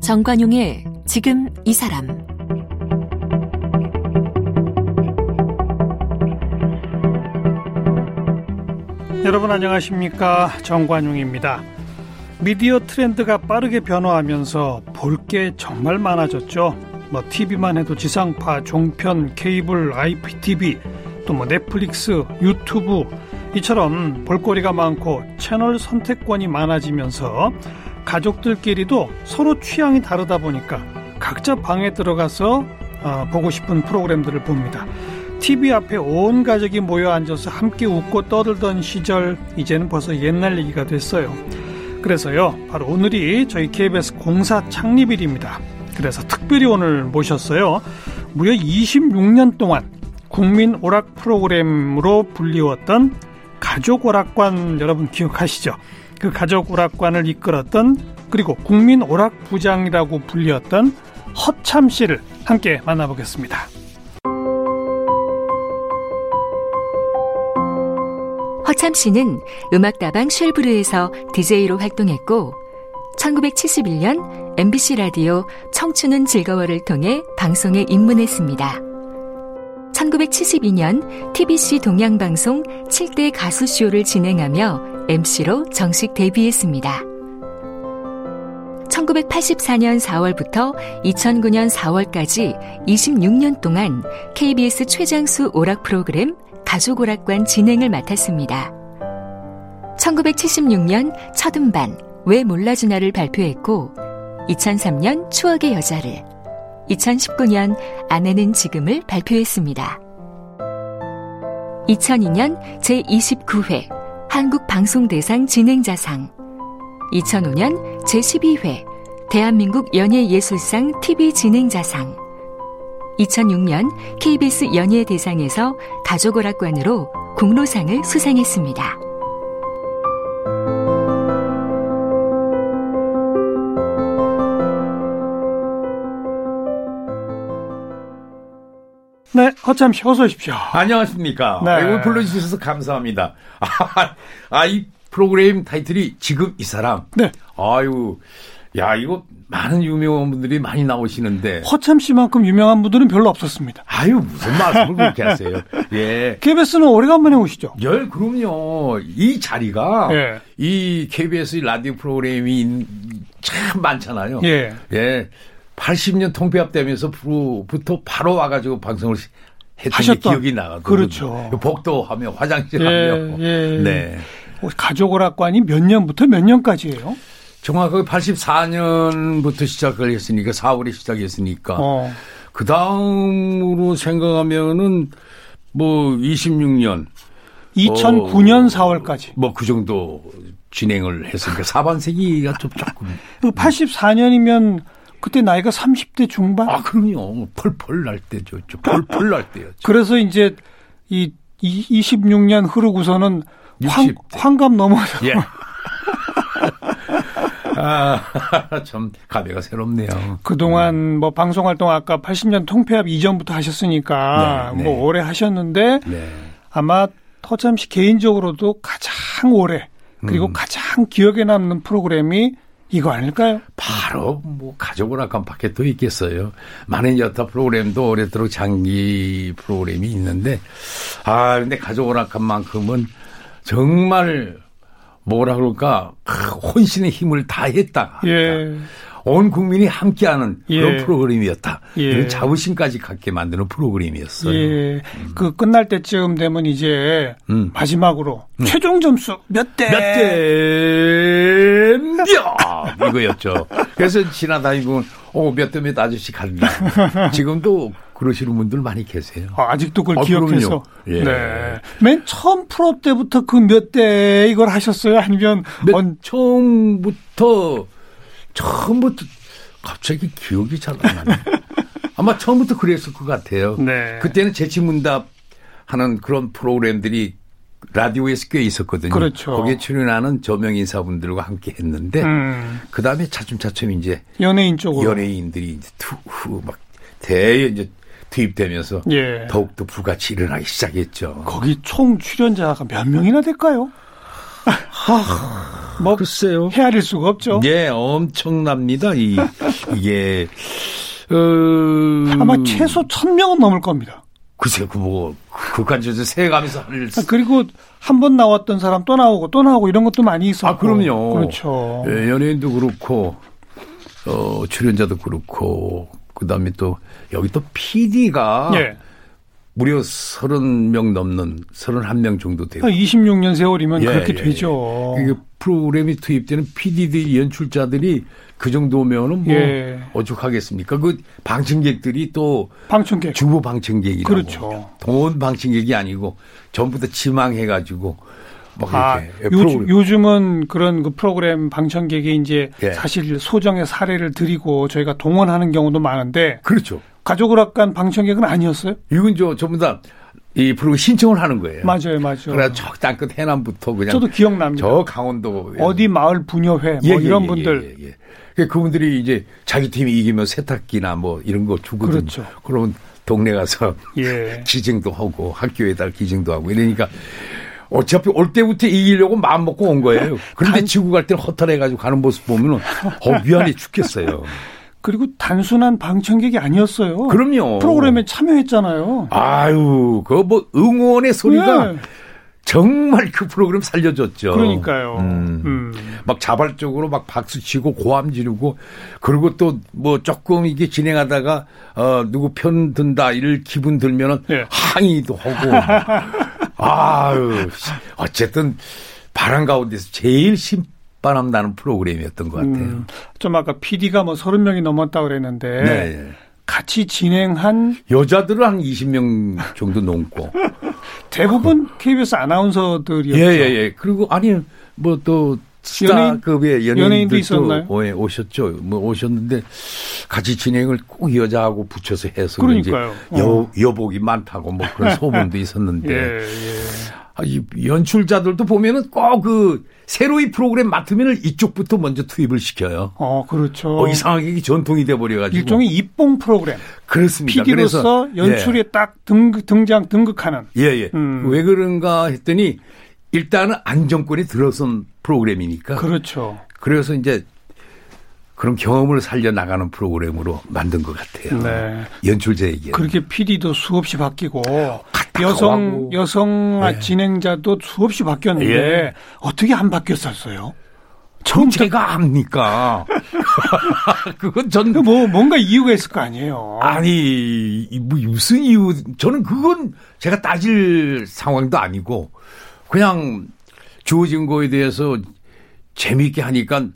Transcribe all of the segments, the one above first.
정관용의 지금 이 사람 여러분 안녕하십니까 정관용입니다. 미디어 트렌드가 빠르게 변화하면서 볼 게 정말 많아졌죠. 뭐 TV만 해도 지상파, 종편, 케이블, IPTV, 또 뭐 넷플릭스, 유튜브 이처럼 볼거리가 많고 채널 선택권이 많아지면서 가족들끼리도 서로 취향이 다르다 보니까 각자 방에 들어가서 어, 보고 싶은 프로그램들을 봅니다. TV 앞에 온 가족이 모여 앉아서 함께 웃고 떠들던 시절 이제는 벌써 옛날 얘기가 됐어요. 그래서요, 바로 오늘이 저희 KBS 공사 창립일입니다. 그래서 특별히 오늘 모셨어요. 무려 26년 동안 국민 오락 프로그램으로 불리웠던 가족 오락관 여러분 기억하시죠? 그 가족 오락관을 이끌었던 그리고 국민 오락 부장이라고 불렸던 허참 씨를 함께 만나보겠습니다. 허참 씨는 음악다방 쉘브르에서 DJ로 활동했고 1971년 MBC 라디오 청춘은 즐거워를 통해 방송에 입문했습니다. 1972년 TBC 동양방송 7대 가수쇼를 진행하며 MC로 정식 데뷔했습니다. 1984년 4월부터 2009년 4월까지 26년 동안 KBS 최장수 오락 프로그램 가족오락관 진행을 맡았습니다. 1976년 첫 음반 왜 몰라주나를 발표했고 2003년 추억의 여자를 2019년 아내는 지금을 발표했습니다. 2002년 제29회 한국방송대상 진행자상 2005년 제12회 대한민국 연예예술상 TV 진행자상 2006년 KBS 연예대상에서 가족오락관으로 공로상을 수상했습니다. 네, 허참 씨 어서 오십시오. 안녕하십니까. 네. 오늘 불러주셔서 감사합니다. 아, 아, 이 프로그램 타이틀이 지금 이 사람. 네. 아유, 야, 이거 많은 유명한 분들이 많이 나오시는데. 허참 씨만큼 유명한 분들은 별로 없었습니다. 아유, 무슨 말씀을 그렇게 하세요. 예. KBS는 오래간만에 오시죠? 열, 그럼요. 이 자리가. 예. 이 KBS 라디오 프로그램이 참 많잖아요. 예. 예. 80년 통폐합되면서 부터 바로 와가지고 방송을 했던 기억이 나거든요. 그렇죠. 복도 하며 화장실 예, 하며. 예. 네. 가족오락관이 몇 년부터 몇 년까지예요? 정확하게 84년부터 시작을 했으니까 4월에 시작했으니까 어. 그 다음으로 생각하면은 뭐 26년 2009년 4월까지. 뭐 그 정도 진행을 했으니까 사반세기가 좀 조금 그 84년이면 그때 나이가 30대 중반? 아 그럼요 펄펄 날 때죠 좀 펄펄 날 때였죠 그래서 이제 이, 이 26년 흐르고서는 황, 60대. 환갑 넘어서 예. 아, 참 가배가 새롭네요. 그동안 뭐 방송 활동 아까 80년 통폐합 이전부터 하셨으니까 네, 뭐 네. 오래 하셨는데 네. 아마 허참 씨 개인적으로도 가장 오래 그리고 음. 가장 기억에 남는 프로그램이 이거 아닐까요? 바로 뭐 가족을 아까 밖에 더 있겠어요. 많은 여타 프로그램도 오래도록 장기 프로그램이 있는데 아 근데 가족을 아까만큼은 정말 뭐라 그럴까 크, 혼신의 힘을 다했다. 예. 온 국민이 함께하는 그런 예. 프로그램이었다. 예. 이런 자부심까지 갖게 만드는 프로그램이었어요. 예. 그 끝날 때쯤 되면 이제 음. 마지막으로 최종 점수 몇 대? 몇 대, 몇! 이거였죠. 그래서 지나다니고, 어, 몇 대 몇 아저씨 간다. 지금도 그러시는 분들 많이 계세요. 아, 아직도 그걸 아, 기억해서. 예. 네. 맨 처음 프로 때부터 그 몇 대 이걸 하셨어요? 아니면 몇, 언, 처음부터, 처음부터, 갑자기 기억이 잘 안 나네. 아마 처음부터 그랬을 것 같아요. 네. 그때는 재치문답 하는 그런 프로그램들이 라디오에서 꽤 있었거든요. 그렇죠. 거기에 출연하는 저명 인사분들과 함께 했는데, 음, 그 다음에 차츰차츰 이제 연예인 쪽으로. 연예인들이 이제 투, 후, 막, 대, 이제 투입되면서 예. 더욱더 불같이 일어나기 시작했죠. 거기 총 출연자가 몇 명이나 될까요? 뭐 글쎄요. 헤아릴 수가 없죠. 예, 엄청납니다. 이 이게 어... 아마 최소 천 명은 넘을 겁니다. 글쎄요, 그뭐 그까지 할. 아, 그리고 한 번 나왔던 사람 또 나오고 또 나오고 이런 것도 많이 있었고. 아, 그럼요. 그렇죠. 예, 연예인도 그렇고 어 출연자도 그렇고 그다음에 또 여기 또 PD가 예. 무려 30명 넘는 31명 정도 되고 26년 세월이면 예, 그렇게 예, 되죠. 이게 프로그램이 투입되는 PD들 연출자들이 그 정도면은 뭐 예. 어죽하겠습니까? 그 방청객들이 또 방청객. 주부 방청객이라고 그렇죠. 돈 방청객이 아니고 전부 다 지망해 가지고 막 아, 이렇게 요즘, 프로그램. 요즘은 그런 그 프로그램 방청객이 이제 예. 사실 소정의 사례를 드리고 저희가 동원하는 경우도 많은데 그렇죠. 가족오락관 방청객은 아니었어요? 이건 저 전부 다 이 프로그램 신청을 하는 거예요. 맞아요, 맞아요. 그래 저 땅끝 해남부터 그냥 저도 기억납니다. 저 강원도 어디 마을 부녀회 뭐 예, 예, 이런 예, 분들 예, 예, 예. 그러니까 그분들이 이제 자기 팀이 이기면 세탁기나 뭐 이런 거 주거든요. 그렇죠. 그러면 동네 가서 예. 기증도 하고 학교에다 기증도 하고 이러니까 어차피 올 때부터 이기려고 마음 먹고 온 거예요. 그런데 지고 갈 때는 허탈해가지고 가는 모습 보면은 어 미안해 죽겠어요. 그리고 단순한 방청객이 아니었어요. 그럼요. 프로그램에 참여했잖아요. 아유, 그뭐 응원의 소리가 네. 정말 그 프로그램 살려줬죠. 그러니까요. 음. 음. 막 자발적으로 막 박수 치고 고함 지르고 그리고 또 뭐 조금 이게 진행하다가 어 누구 편 든다 이럴 기분 들면은 예. 항의도 하고 아유 어쨌든 바람 가운데서 제일 신 바람 나는 프로그램이었던 것 같아요. 음, 좀 아까 PD가 뭐 30명이 넘었다 그랬는데 네. 같이 진행한 여자들은 한 20명 정도 넘고 대부분 KBS 아나운서들이었죠. 예, 예, 예. 그리고 아니 뭐 또 스타급의 연예인도 있었나요? 예, 오셨죠. 뭐 오셨는데 같이 진행을 꼭 여자하고 붙여서 해서 그러니까요. 여, 어. 여복이 많다고 뭐 그런 소문도 있었는데 예, 예. 아, 이 연출자들도 보면은 꼭 그 새로이 프로그램 맡으면은 이쪽부터 먼저 투입을 시켜요. 어, 그렇죠. 어, 이상하게 전통이 돼 버려가지고 일종의 입봉 프로그램. 그렇습니다. PD로서 그래서, 연출에 딱 등, 등장, 등극하는. 예, 예. 음. 왜 그런가 했더니 일단은 안정권이 들어선 프로그램이니까. 그렇죠. 그래서 이제 그런 경험을 살려 나가는 프로그램으로 만든 것 같아요. 네. 연출자 얘기. 그렇게 PD도 수없이 바뀌고 여성 가고. 여성 네. 진행자도 수없이 바뀌었는데 예. 어떻게 안 바뀌었었어요? 처음 제가 압니까? 그건 전그뭐 뭔가 이유가 있을 거 아니에요. 아니 이- 뭐 무슨 이유? 저는 그건 제가 따질 상황도 아니고 그냥 주어진 거에 대해서 재미있게 하니까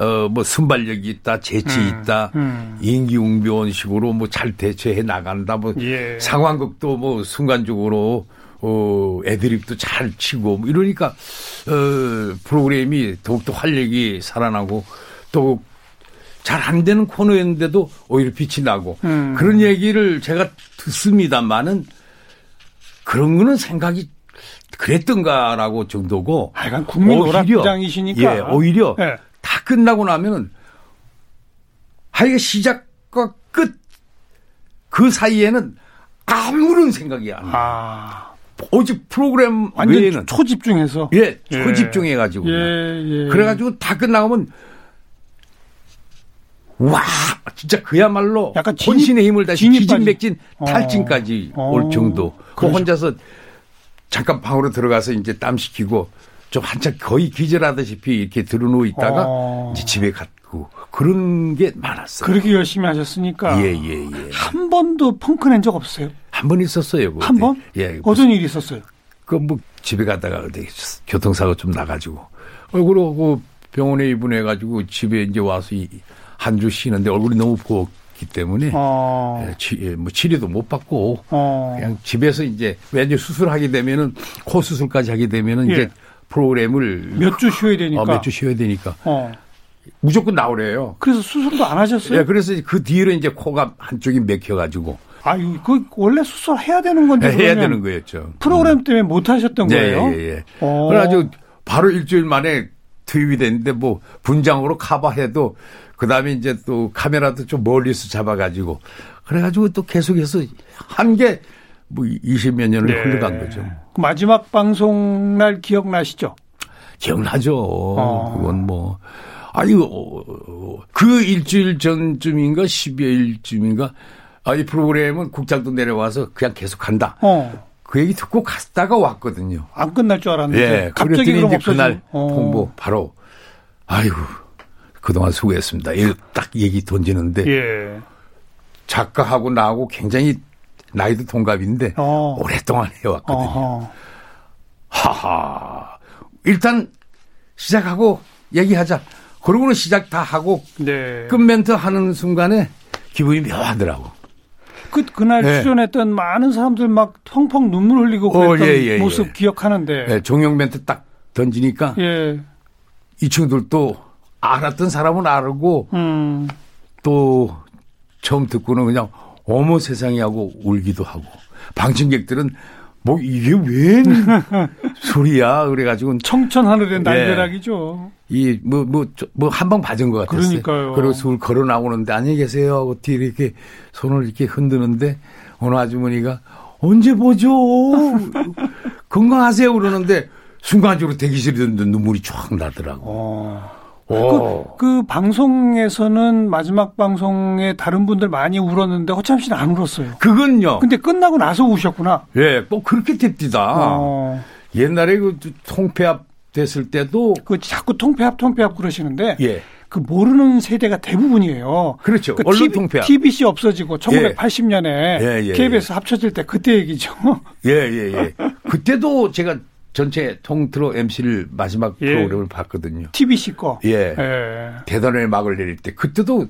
어뭐 순발력이 있다, 재치 음, 있다, 음. 인기응변식으로 뭐 잘 대처해 나간다, 뭐 예. 상황극도 뭐 순간적으로 어 애드립도 잘 치고 뭐 이러니까 어 프로그램이 더욱더 활력이 살아나고 또 잘 안 되는 코너였는데도 오히려 빛이 나고 음. 그런 얘기를 제가 듣습니다만은 그런 거는 생각이 그랬던가라고 정도고 하여간 국민 오히려, 오락장이시니까. 예, 오히려 예. 다 끝나고 나면은 하여간 시작과 끝 그 사이에는 아무런 생각이 안 나. 아, 오직 프로그램 완전 외에는 초집중해서. 예, 예. 초집중해 가지고 예, 예. 그래 가지고 다 끝나가면 와 진짜 그야말로 약간 진입- 혼신의 힘을 다시. 기진맥진 어. 탈진까지 어. 올 정도. 그. 혼자서 잠깐 방으로 들어가서 이제 땀 식히고 좀 한참 거의 기절하다시피 이렇게 들어누워 있다가 어. 이제 집에 갔고 그런 게 많았어요. 그렇게 열심히 하셨으니까. 예, 예, 예. 한 번도 펑크 낸 적 없어요? 한 번 있었어요. 그거. 한 번? 예. 어떤 일이 있었어요? 그 뭐 집에 가다가 어디 교통사고 좀 나가지고 얼굴 그 병원에 입원해가지고 집에 이제 와서 한 주 쉬는데 얼굴이 너무 부었기 때문에 어, 예, 치, 예, 뭐 치료도 못 받고 어. 그냥 집에서 이제 왠지 수술하게 되면은 코 수술까지 하게 되면은 예. 이제 프로그램을 몇 주 쉬어야 되니까. 어, 몇주 쉬어야 되니까 어. 무조건 나오래요. 그래서 수술도 안 하셨어요? 예, 그래서 그 뒤로 이제 코가 한쪽이 맥혀가지고 아유, 그 원래 수술 해야 되는 건데 해야 그러면 되는 거였죠. 프로그램 때문에 못 하셨던 거예요? 예, 예, 예. 어. 그래가지고 바로 일주일 만에 투입이 됐는데 뭐 분장으로 커버해도 그 다음에 이제 또 카메라도 좀 멀리서 잡아가지고 그래가지고 또 계속해서 한 게 뭐 20몇 년을 네. 흘러간 거죠. 그 마지막 방송 날 기억나시죠? 기억나죠. 어. 그건 뭐. 아니, 어, 그 일주일 전쯤인가 12일쯤인가 아, 이 프로그램은 국장도 내려와서 그냥 계속 간다. 어. 그 얘기 듣고 갔다가 왔거든요. 안 끝날 줄 알았는데 예. 갑자기 그럼 없어지고. 그날 어. 통보 바로 아이고 그동안 수고했습니다. 이딱 얘기 던지는데 예. 작가하고 나하고 굉장히 나이도 동갑인데 어. 오랫동안 해왔거든요. 어허. 하하. 일단 시작하고 얘기하자. 그러고는 시작 다 하고 네. 끝 멘트 하는 순간에 기분이 묘하더라고. 그 그날 네. 출연했던 많은 사람들 막 펑펑 눈물 흘리고 어, 그랬던 예, 예, 모습 예. 기억하는데. 네, 종영 멘트 딱 던지니까 예. 이 친구들도 알았던 사람은 알고 음. 또 처음 듣고는 그냥 어머 세상에 하고 울기도 하고 방청객들은 뭐 이게 웬 소리야 그래가지고 청천 하늘의 예. 날벼락이죠. 이뭐 뭐 뭐 한 방 받은 것 같았어요. 그러니까요. 술 걸어 나오는데 안녕히 계세요 하고 뒤에 이렇게 손을 이렇게 흔드는데 어느 아주머니가 언제 보죠 건강하세요 그러는데 순간적으로 대기실에 있는데 눈물이 쫙 나더라고. 어. 오. 그 방송에서는 마지막 방송에 다른 분들 많이 울었는데 허참 씨는 안 울었어요. 그건요. 근데 끝나고 나서 우셨구나. 예, 꼭 그렇게 됩디다. 어. 옛날에 그 통폐합 됐을 때도 그 자꾸 통폐합 통폐합 그러시는데 예. 그 모르는 세대가 대부분이에요. 그렇죠. 그 언론 TV, 통폐합. TBC 없어지고 1980년에 예, 예, KBS 합쳐질 때 그때 얘기죠. 예, 예, 예. 그때도 제가 전체 통틀어 MC를 마지막 예. 프로그램을 봤거든요. TBC 거. 예. 예. 대단의 막을 내릴 때 그때도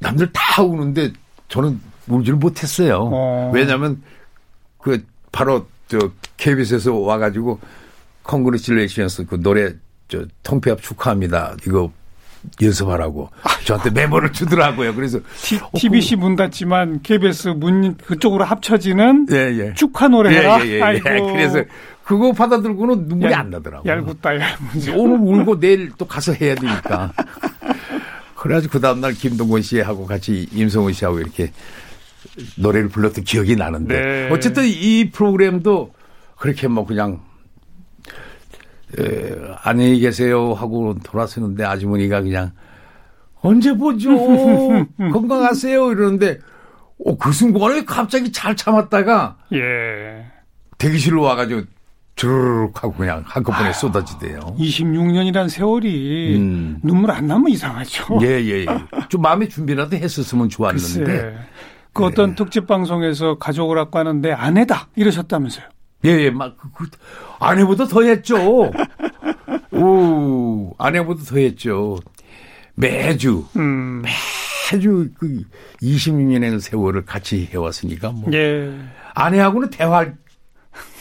남들 다 우는데 저는 울지를 못했어요. 어. 왜냐하면 그 바로 저 KBS에서 와가지고 Congratulations 그 노래 저 통폐합 축하합니다. 이거 연습하라고 저한테 메모를 주더라고요. 그래서 T, 어, TBC 문 닫지만 KBS 문 그쪽으로 합쳐지는 예, 예. 축하 노래 해라. 예, 예, 예. 아이고. 그래서 그거 받아들고는 눈물이 얄- 안 나더라고요. 얄궂다 얄궂어. 오늘 울고 내일 또 가서 해야 되니까. 그래가지고 그 다음날 김동건 씨하고 같이 임성훈 씨하고 이렇게 노래를 불렀던 기억이 나는데. 네. 어쨌든 이 프로그램도 그렇게 뭐 그냥, 에, 안녕히 계세요 하고 돌아서는데 아주머니가 그냥 언제 보죠? 건강하세요? 이러는데, 어, 그 순간에 갑자기 잘 참았다가 예. 대기실로 와가지고 주르륵 하고 그냥 한꺼번에 쏟아지대요. 26년이란 세월이 음. 눈물 안 나면 이상하죠. 예, 예, 예. 좀 마음의 준비라도 했었으면 좋았는데. 글쎄. 그 어떤 특집 방송에서 가족을 갖고 하는데 아내다 이러셨다면서요. 예, 예, 막, 그, 그, 아내보다 더 했죠. 오, 아내보다 더 했죠. 매주, 음. 매주 그 26년의 세월을 같이 해왔으니까 뭐. 예. 아내하고는 대화할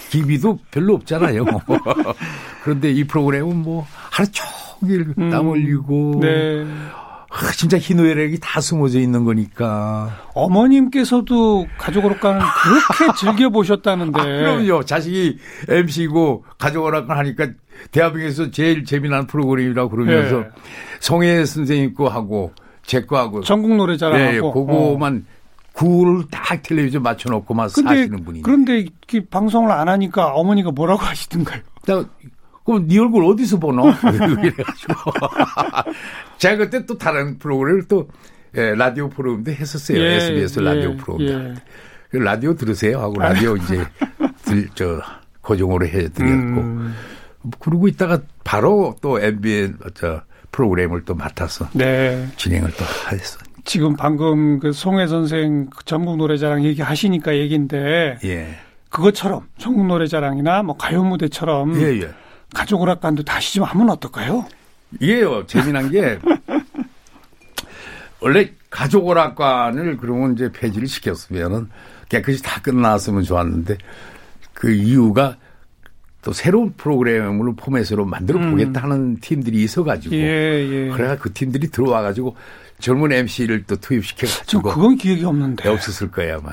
기비도 별로 없잖아요. 그런데 이 프로그램은 뭐 하루 종일 땀 흘리고. 네. 아, 진짜 희노애락이 다 숨어져 있는 거니까. 어머님께서도 가는 그렇게 즐겨 보셨다는데. 아, 그럼요. 자식이 MC고 가족을 하니까 대한민국에서 제일 재미난 프로그램이라고 그러면서 예. 송혜 선생님 거 하고 제 거 하고 전국 노래 자랑하고. 예, 예, 그거만 구를 딱 텔레비전 맞춰놓고 막 근데 사시는 분이. 그런데 이 방송을 안 하니까 어머니가 뭐라고 하시던가요? 나 그럼 네 얼굴 어디서 보노? 이래가지고 제가 그때 또 다른 프로그램을 또 예, 라디오 프로그램도 했었어요. 예, SBS 라디오 예, 프로그램. 예. 그 라디오 들으세요 하고 라디오 이제 들, 저 고정으로 해드렸고 음. 그러고 있다가 바로 또 MBN 저 프로그램을 또 맡아서 네. 진행을 또 했어. 지금 방금 그 송혜 선생 그 전국 노래자랑 얘기하시니까 얘기인데 예, 그것처럼 전국 노래자랑이나 뭐 가요 무대처럼 예, 예. 가족 오락관도 다시 좀 하면 어떨까요? 이게요 재미난 게 원래 가족 오락관을 그러면 이제 폐지를 시켰으면은 깨끗이 다 끝났으면 좋았는데 그 이유가 또 새로운 프로그램을 포맷으로 만들어 보겠다 하는 팀들이 있어가지고 음. 예, 예. 그래야 그 팀들이 들어와가지고 젊은 MC를 또저 투입시켜가지고 그건 기억이 없는데 없었을 거야 아마.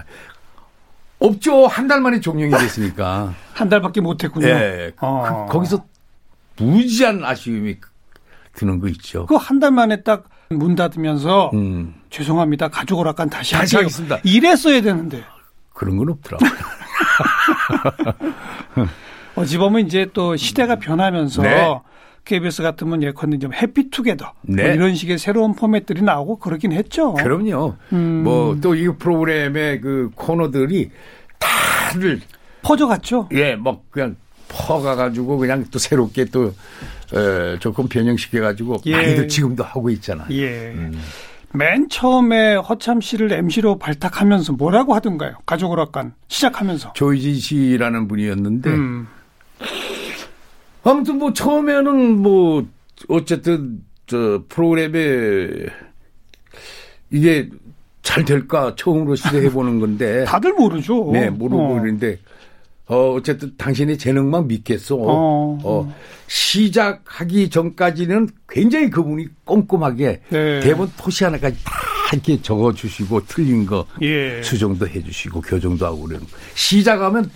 없죠. 한 달 만에 종영이 됐으니까. 한 달밖에 못했군요. 예. 어. 그, 거기서 무지한 아쉬움이 드는 거 있죠. 그 한 달 만에 딱 문 닫으면서 음. 죄송합니다. 가족을 약간 다시, 다시. 하겠습니다. 이랬어야 되는데. 그런 건 없더라고요. 어찌 보면 이제 또 시대가 변하면서 네. KBS 같으면 예컨대 좀 해피투게더 뭐 네. 이런 식의 새로운 포맷들이 나오고 그러긴 했죠. 그럼요. 음. 뭐또 이 프로그램의 그 코너들이 다들 퍼져갔죠. 예, 뭐 그냥 퍼가가지고 그냥 또 새롭게 또 에, 조금 변형시켜가지고 예. 많이들 지금도 하고 있잖아요. 예. 음. 맨 처음에 허참 씨를 MC로 발탁하면서 뭐라고 하던가요? 가족을 약간 시작하면서. 조이진 씨라는 분이었는데 음. 아무튼 뭐 처음에는 뭐 어쨌든 저 프로그램에 이게 잘 될까 처음으로 시도해 보는 건데 다들 모르죠. 네 모르고 어. 그러는데 어 어쨌든 당신의 재능만 믿겠어. 어. 어, 시작하기 전까지는 굉장히 그분이 꼼꼼하게 네. 대본 토시 하나까지 다 이렇게 적어 주시고 틀린 거 예. 수정도 해 주시고 교정도 하고 그러는 거. 시작하면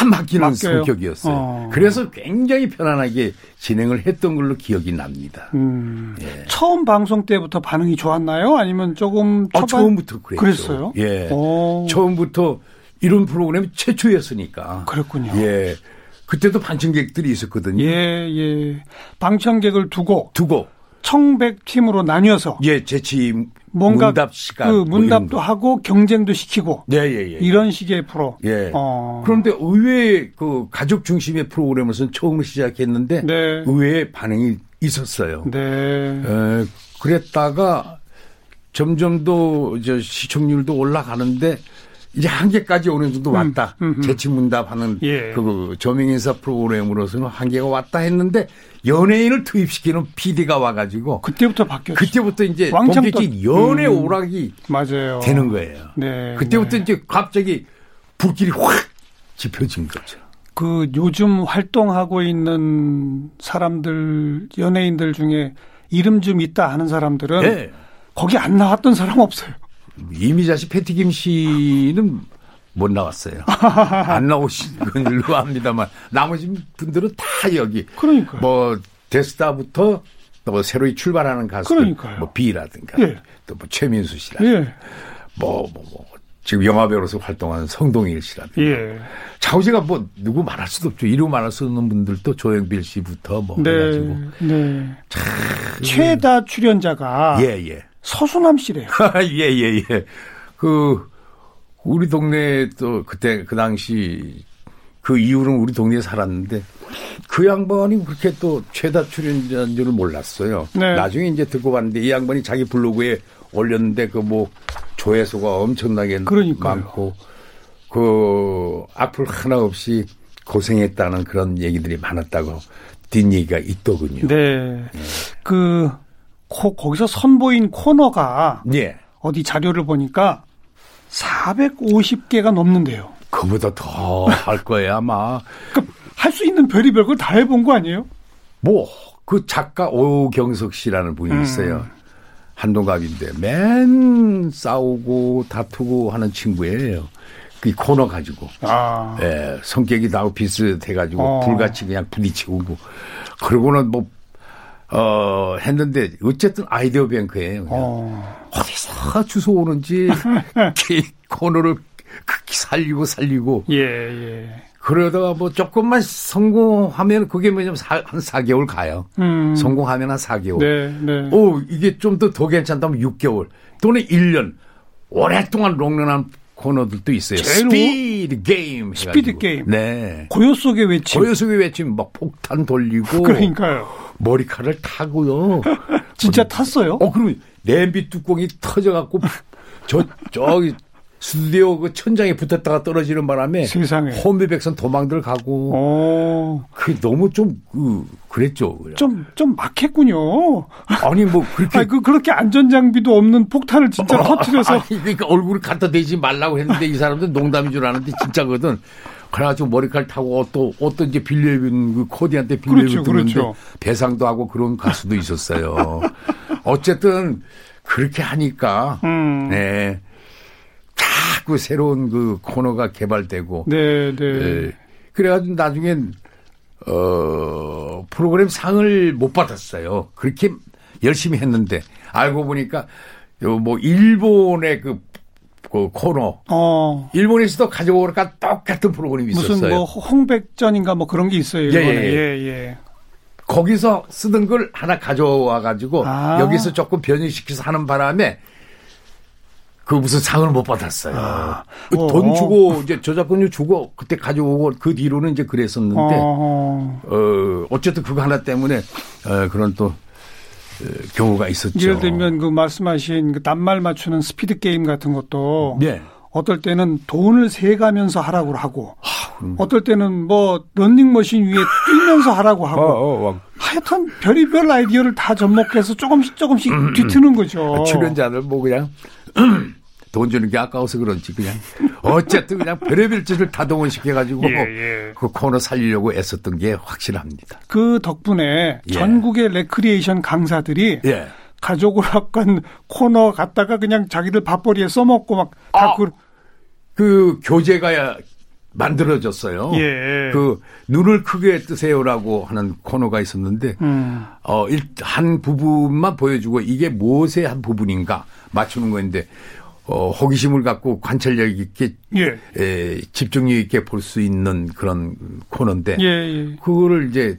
다 맡기는 맡겨요? 성격이었어요. 어. 그래서 굉장히 편안하게 진행을 했던 걸로 기억이 납니다. 음. 예. 처음 방송 때부터 반응이 좋았나요? 아니면 조금 아, 초반- 처음부터 그랬죠. 그랬어요? 예. 오. 처음부터 이런 프로그램이 최초였으니까. 그랬군요. 예. 그때도 반청객들이 있었거든요. 예, 예. 방청객을 두고 두고 청백 팀으로 나뉘어서 예, 재치 뭔가 문답 시간 그뭐 문답도 거. 하고 경쟁도 시키고 예, 예, 예. 이런 식의 프로. 예. 어. 그런데 의외의 그 가족 중심의 프로그램에서는 처음으로 시작했는데 네. 의외의 반응이 있었어요. 네. 에, 그랬다가 점점 더 시청률도 올라가는데 이제 한계까지 어느 정도 왔다. 음, 음. 재치문답하는 예. 그 저명인사 프로그램으로서는 한계가 왔다 했는데 연예인을 투입시키는 PD가 와가지고 그때부터 바뀌었죠. 그때부터 이제 본격적인 음. 오락이 맞아요. 되는 거예요. 네. 그때부터 네. 이제 갑자기 불길이 확 지펴진 거죠. 그 요즘 활동하고 있는 사람들 연예인들 중에 이름 좀 있다 하는 사람들은 네. 거기 안 나왔던 사람 없어요. 이미자 씨, 패티김 씨는 못 나왔어요. 안 나오신 걸로 합니다만 나머지 분들은 다 여기 그러니까요. 뭐 데스타부터 또 새로이 출발하는 가수들 그러니까요. 뭐 비라든가 예. 또뭐 최민수 씨라든가 예. 뭐, 뭐, 뭐 지금 영화배우로서 활동하는 성동일 씨라든가 예. 자우지가 뭐 누구 말할 수도 없죠. 이름 말할 수 없는 분들도 조영빌 씨부터 뭐 네. 해가지고 네. 최다 출연자가 예 예. 서수남 씨래요. 예, 예, 예. 그, 우리 동네에 또 그때, 그 당시 그 이후로는 우리 동네에 살았는데 그 양반이 그렇게 또 최다 출연자인 줄을 몰랐어요. 네. 나중에 이제 듣고 봤는데 이 양반이 자기 블로그에 올렸는데 그 뭐 조회수가 엄청나게 그러니까요. 많고 그 악플 하나 없이 고생했다는 그런 얘기들이 많았다고 뒷얘기가 있더군요. 네. 그 코, 거기서 선보인 코너가 예. 어디 자료를 보니까 450개가 넘는데요. 그보다 더 할 거예요, 아마. 그러니까 할수 있는 별의별 걸 다 해본 거 아니에요? 뭐, 그 작가 오경석 씨라는 분이 음. 있어요. 한동갑인데 맨 싸우고 다투고 하는 친구예요. 그 코너 가지고. 아. 예, 성격이 다 비슷해가지고 어. 불같이 그냥 부딪히고. 그러고는 뭐, 어, 했는데 어쨌든 아이디어 뱅크예요. 어. 어디서 주워 오는지 이 코너를 극히 살리고 살리고 예, 예. 그러다가 뭐 조금만 성공하면 그게 뭐냐면 사, 한 4개월 가요. 음. 성공하면 한 4개월. 네, 네. 오, 이게 좀 더더 괜찮다면 6개월 또는 1년. 오랫동안 롱런한 코너들도 있어요. 스피드 게임. 해가지고. 스피드 게임. 네. 고요 속의 외침. 고요 속에 외치면 막 폭탄 돌리고. 그러니까요. 머리카락을 타고요. 진짜 탔어요? 어, 그러면 냄비 뚜껑이 터져갖고 저, 저기 스튜디오 그 천장에 붙었다가 떨어지는 바람에 세상에. 홈비백선 도망들 가고 어. 그 너무 좀 그 그랬죠. 좀, 좀 막했군요. 아니 뭐 그렇게 아니, 그, 그렇게 안전장비도 없는 폭탄을 진짜 터트려서. 아니, 그러니까 얼굴을 갖다 대지 말라고 했는데 이 사람들 농담인 줄 아는데 진짜거든. 그래가지고 머리카락 타고 옷도 옷도 이제 빌려 입은 그 코디한테 그렇죠, 빌려입었는데 그렇죠. 배상도 하고 그런 가수도 있었어요. 어쨌든 그렇게 하니까 음. 네. 자꾸 새로운 그 코너가 개발되고 네, 네. 예. 그래가지고 나중엔 어 프로그램 상을 못 받았어요. 그렇게 열심히 했는데 알고 보니까 뭐 일본의 그, 그 코너. 어. 일본에서도 가져오니까 똑같은 프로그램이 있었어요. 무슨 뭐 홍백전인가 뭐 그런 게 있어요. 일본에. 예, 예. 예, 예. 거기서 쓰던 걸 하나 가져와 가지고 아. 여기서 조금 변형시켜서 하는 바람에 그 무슨 상을 못 받았어요. 아. 그 어. 돈 주고 이제 저작권료 주고 그때 가져오고 그 뒤로는 이제 그랬었는데 어. 어 어쨌든 그거 하나 때문에 어 그런 또 어, 경우가 있었죠. 예를 들면 그 말씀하신 그 낱말 맞추는 스피드 게임 같은 것도 네. 어떨 때는 돈을 세가면서 하라고 하고 음. 어떨 때는 뭐 런닝머신 위에 뛰면서 하라고 하고 어, 어, 하여튼 별의별 아이디어를 다 접목해서 조금씩 조금씩 뒤트는 거죠. 어. 출연자들 뭐 그냥 돈 주는 게 아까워서 그런지 그냥 어쨌든 그냥 별의별 짓을 다 동원시켜가지고 예, 예. 그 코너 살리려고 애썼던 게 확실합니다. 그 덕분에 예. 전국의 레크리에이션 강사들이 예. 가족오락관 코너 갔다가 그냥 자기들 밥벌이에 써먹고 막다 아. 그, 그 교재가 만들어졌어요. 예. 그 눈을 크게 뜨세요라고 하는 코너가 있었는데 음. 어, 일, 한 부분만 보여주고 이게 무엇의 한 부분인가 맞추는 거인데 어, 호기심을 갖고 관찰력 있게 예. 에, 집중력 있게 볼 수 있는 그런 코너인데 예, 예. 그거를 이제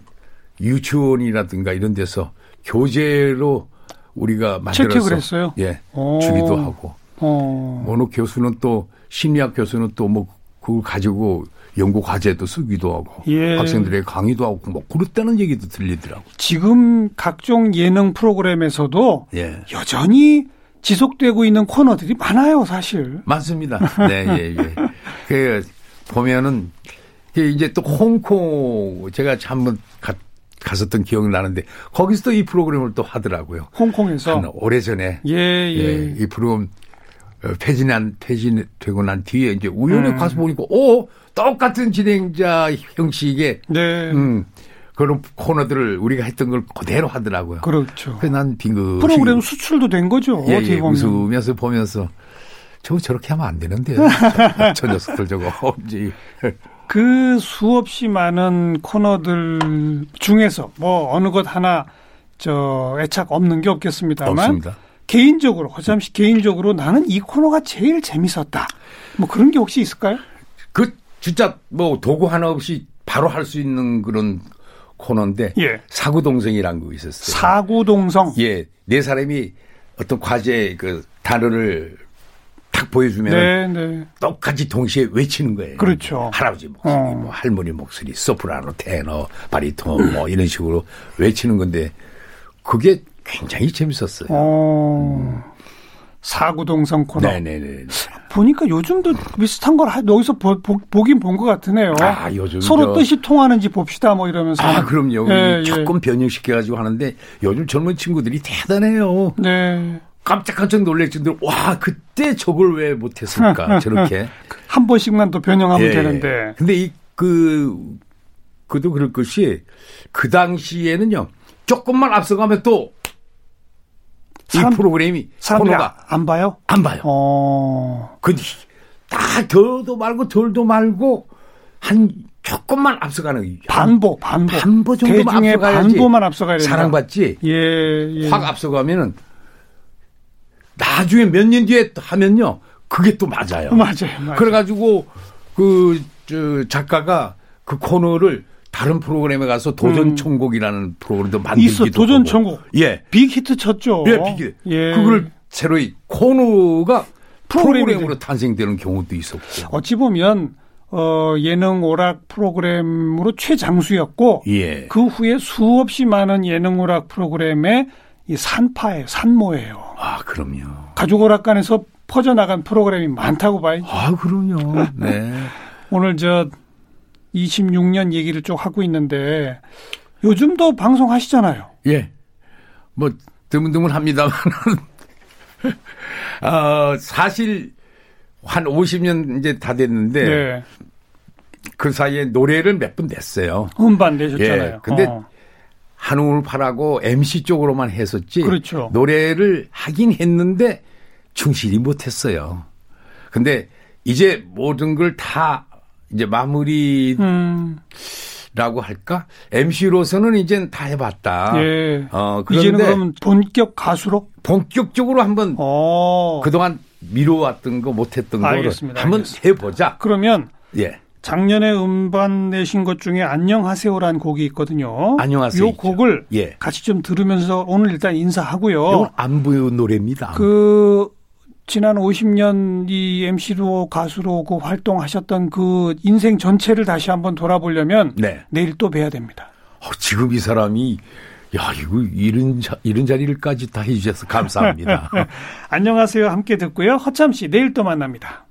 유치원이라든가 이런 데서 교재로 우리가 만들어서 채택을 했어요? 예, 오. 주기도 하고 어. 어느 교수는 또 심리학 교수는 또 뭐 그걸 가지고 연구 과제도 쓰기도 하고 예. 학생들에게 강의도 하고 뭐 그렇다는 얘기도 들리더라고. 지금 각종 예능 프로그램에서도 예. 여전히 지속되고 있는 코너들이 많아요, 사실. 맞습니다. 네, 예, 예. 그 보면은 그 이제 또 홍콩 제가 한번 가, 갔었던 기억이 나는데 거기서도 이 프로그램을 또 하더라고요. 홍콩에서. 한 오래 전에 예, 예. 예, 이 프로그램 어, 폐진한 폐진되고 난 뒤에 이제 우연히 음. 가서 보니까 오 똑같은 진행자 형식의 네. 음, 그런 코너들을 우리가 했던 걸 그대로 하더라고요. 그렇죠. 그래서 난 빙긋 프로그램 수출도 된 거죠. 예, 어떻게 예, 보면. 웃으면서 보면서 저거 저렇게 하면 안 되는데 저 녀석들 저거 언제 그 수없이 많은 코너들 중에서 뭐 어느 것 하나 저 애착 없는 게 없겠습니다만 없습니다. 개인적으로 허참씨 개인적으로 나는 이 코너가 제일 재밌었다. 뭐 그런 게 혹시 있을까요? 그 진짜 뭐 도구 하나 없이 바로 할 수 있는 그런 코너인데 예. 사구 동생이란 거 있었어요. 사구동성. 예, 네 사람이 어떤 과제 그 단어를 딱 보여주면 네, 네. 똑같이 동시에 외치는 거예요. 그렇죠. 할아버지 목소리, 어. 뭐 할머니 목소리, 소프라노, 테너, 바리톤 뭐 이런 식으로 외치는 건데 그게 굉장히 재밌었어요. 어. 사구동성 코너. 네네네. 보니까 요즘도 비슷한 걸 하- 여기서 보, 긴 본 것 같으네요. 아, 요즘 서로 저- 뜻이 통하는지 봅시다 뭐 이러면서. 아, 그럼요. 예, 예. 조금 변형시켜 가지고 하는데 요즘 젊은 친구들이 대단해요. 네. 깜짝깜짝 놀랄 정도로 와 그때 저걸 왜 못했을까 저렇게. 한 번씩만 더 변형하면 예. 되는데. 근데 이그 그도 그럴 것이 그 당시에는요 조금만 앞서가면 또이 사람- 프로그램이 사람들이 코너가 아- 안 봐요? 안 봐요. 어. 근데 다 더도 말고 덜도 말고 한 조금만 앞서가는. 반보, 반보. 반보 정도만 앞서가야지 반보만 앞서가야. 사랑받지. 예, 예. 확 앞서가면은 나중에 몇 년 뒤에 또 하면요 그게 또 맞아요. 맞아요, 맞아요. 그래가지고 그 저, 작가가 그 코너를 다른 프로그램에 가서 도전 천곡이라는 프로그램도 만들기도 음. 있어, 도전. 천국. 예, 빅히트 쳤죠. 예, 비기. 예. 그걸 새로이 코너가 프로그램으로 탄생되는 경우도 있었고. 어찌 보면 어, 예능 오락 프로그램으로 최장수였고 예. 그 후에 수없이 많은 예능 오락 프로그램의 이 산파예요, 산모예요. 아, 그럼요. 가족 오락관에서 퍼져나간 프로그램이 많다고 봐야죠. 아, 그럼요. 네. 오늘 저 26년 얘기를 쭉 하고 있는데 요즘도 방송하시잖아요. 예. 뭐, 드문드문 합니다만, 어, 사실, 한 50년 이제 다 됐는데, 네. 그 사이에 노래를 몇 번 냈어요. 음반 내셨잖아요. 예, 근데 어. 한우물 파라고 MC 쪽으로만 했었지. 그렇죠. 노래를 하긴 했는데 충실히 못했어요. 근데 이제 모든 걸 다 이제 마무리 음, 라고 할까? MC로서는 이제 다 해봤다. 예. 어, 이제는 그런데 그럼 본격 가수로? 본격적으로 한번 어. 그동안 미뤄왔던 거 못했던 거를 알겠습니다. 한번 알겠습니다. 해보자. 그러면 예. 작년에 음반 내신 것 중에 안녕하세요라는 곡이 있거든요. 안녕하세요 이. 곡을 예. 같이 좀 들으면서 오늘 일단 인사하고요. 이건 안부 노래입니다. 그 지난 50년 이 MC로 가수로 그 활동하셨던 그 인생 전체를 다시 한번 돌아보려면 네. 내일 또 뵈야 됩니다. 어, 지금 이 사람이 야 이거 이런 자, 이런 자리를까지 다 해주셔서 감사합니다. 안녕하세요. 함께 듣고요. 허참 씨 내일 또 만납니다.